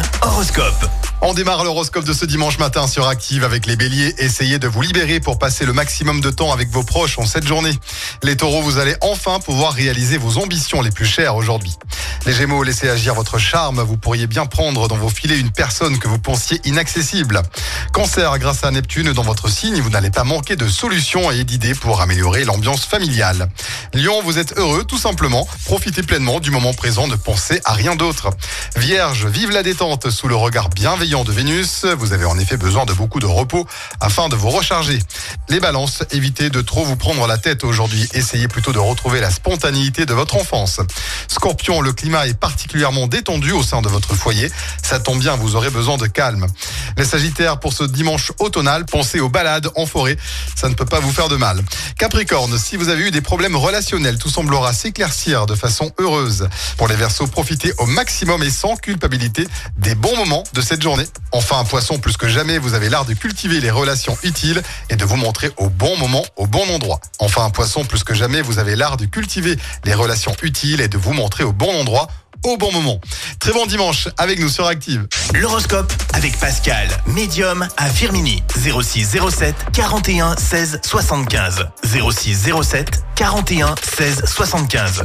Horoscope. On démarre l'horoscope de ce dimanche matin sur Active avec les béliers. Essayez de vous libérer pour passer le maximum de temps avec vos proches en cette journée. Les taureaux, vous allez enfin pouvoir réaliser vos ambitions les plus chères aujourd'hui. Les gémeaux, laissez agir votre charme. Vous pourriez bien prendre dans vos filets une personne que vous pensiez inaccessible. Cancer, grâce à Neptune dans votre signe, vous n'allez pas manquer de solutions et d'idées pour améliorer l'ambiance familiale. Lion, vous êtes heureux tout simplement. Profitez pleinement du moment présent, ne pensez à rien d'autre. Vierge, vive la détente sous le regard bienveillant de Vénus. Vous avez en effet besoin de beaucoup de repos afin de vous recharger. Les balances, évitez de trop vous prendre la tête aujourd'hui. Essayez plutôt de retrouver la spontanéité de votre enfance. Scorpion, le climat est particulièrement détendu au sein de votre foyer. Ça tombe bien, vous aurez besoin de calme. Les Sagittaires, pour ce dimanche automnal, pensez aux balades en forêt. Ça ne peut pas vous faire de mal. Capricorne, si vous avez eu des problèmes relationnels, tout semblera s'éclaircir de façon heureuse. Pour les Verseaux, profitez au maximum et sans culpabilité des bons moments de cette journée. Enfin, Poisson, plus que jamais, vous avez l'art de cultiver les relations utiles et de vous montrer au bon moment, au bon endroit. Enfin, Poisson, plus que jamais, vous avez l'art de cultiver les relations utiles et de vous montrer au bon endroit au bon moment. Très bon dimanche avec nous sur Active. L'horoscope avec Pascal, médium à Firmini. 06 07 41 16 75. 06 07 41 16 75.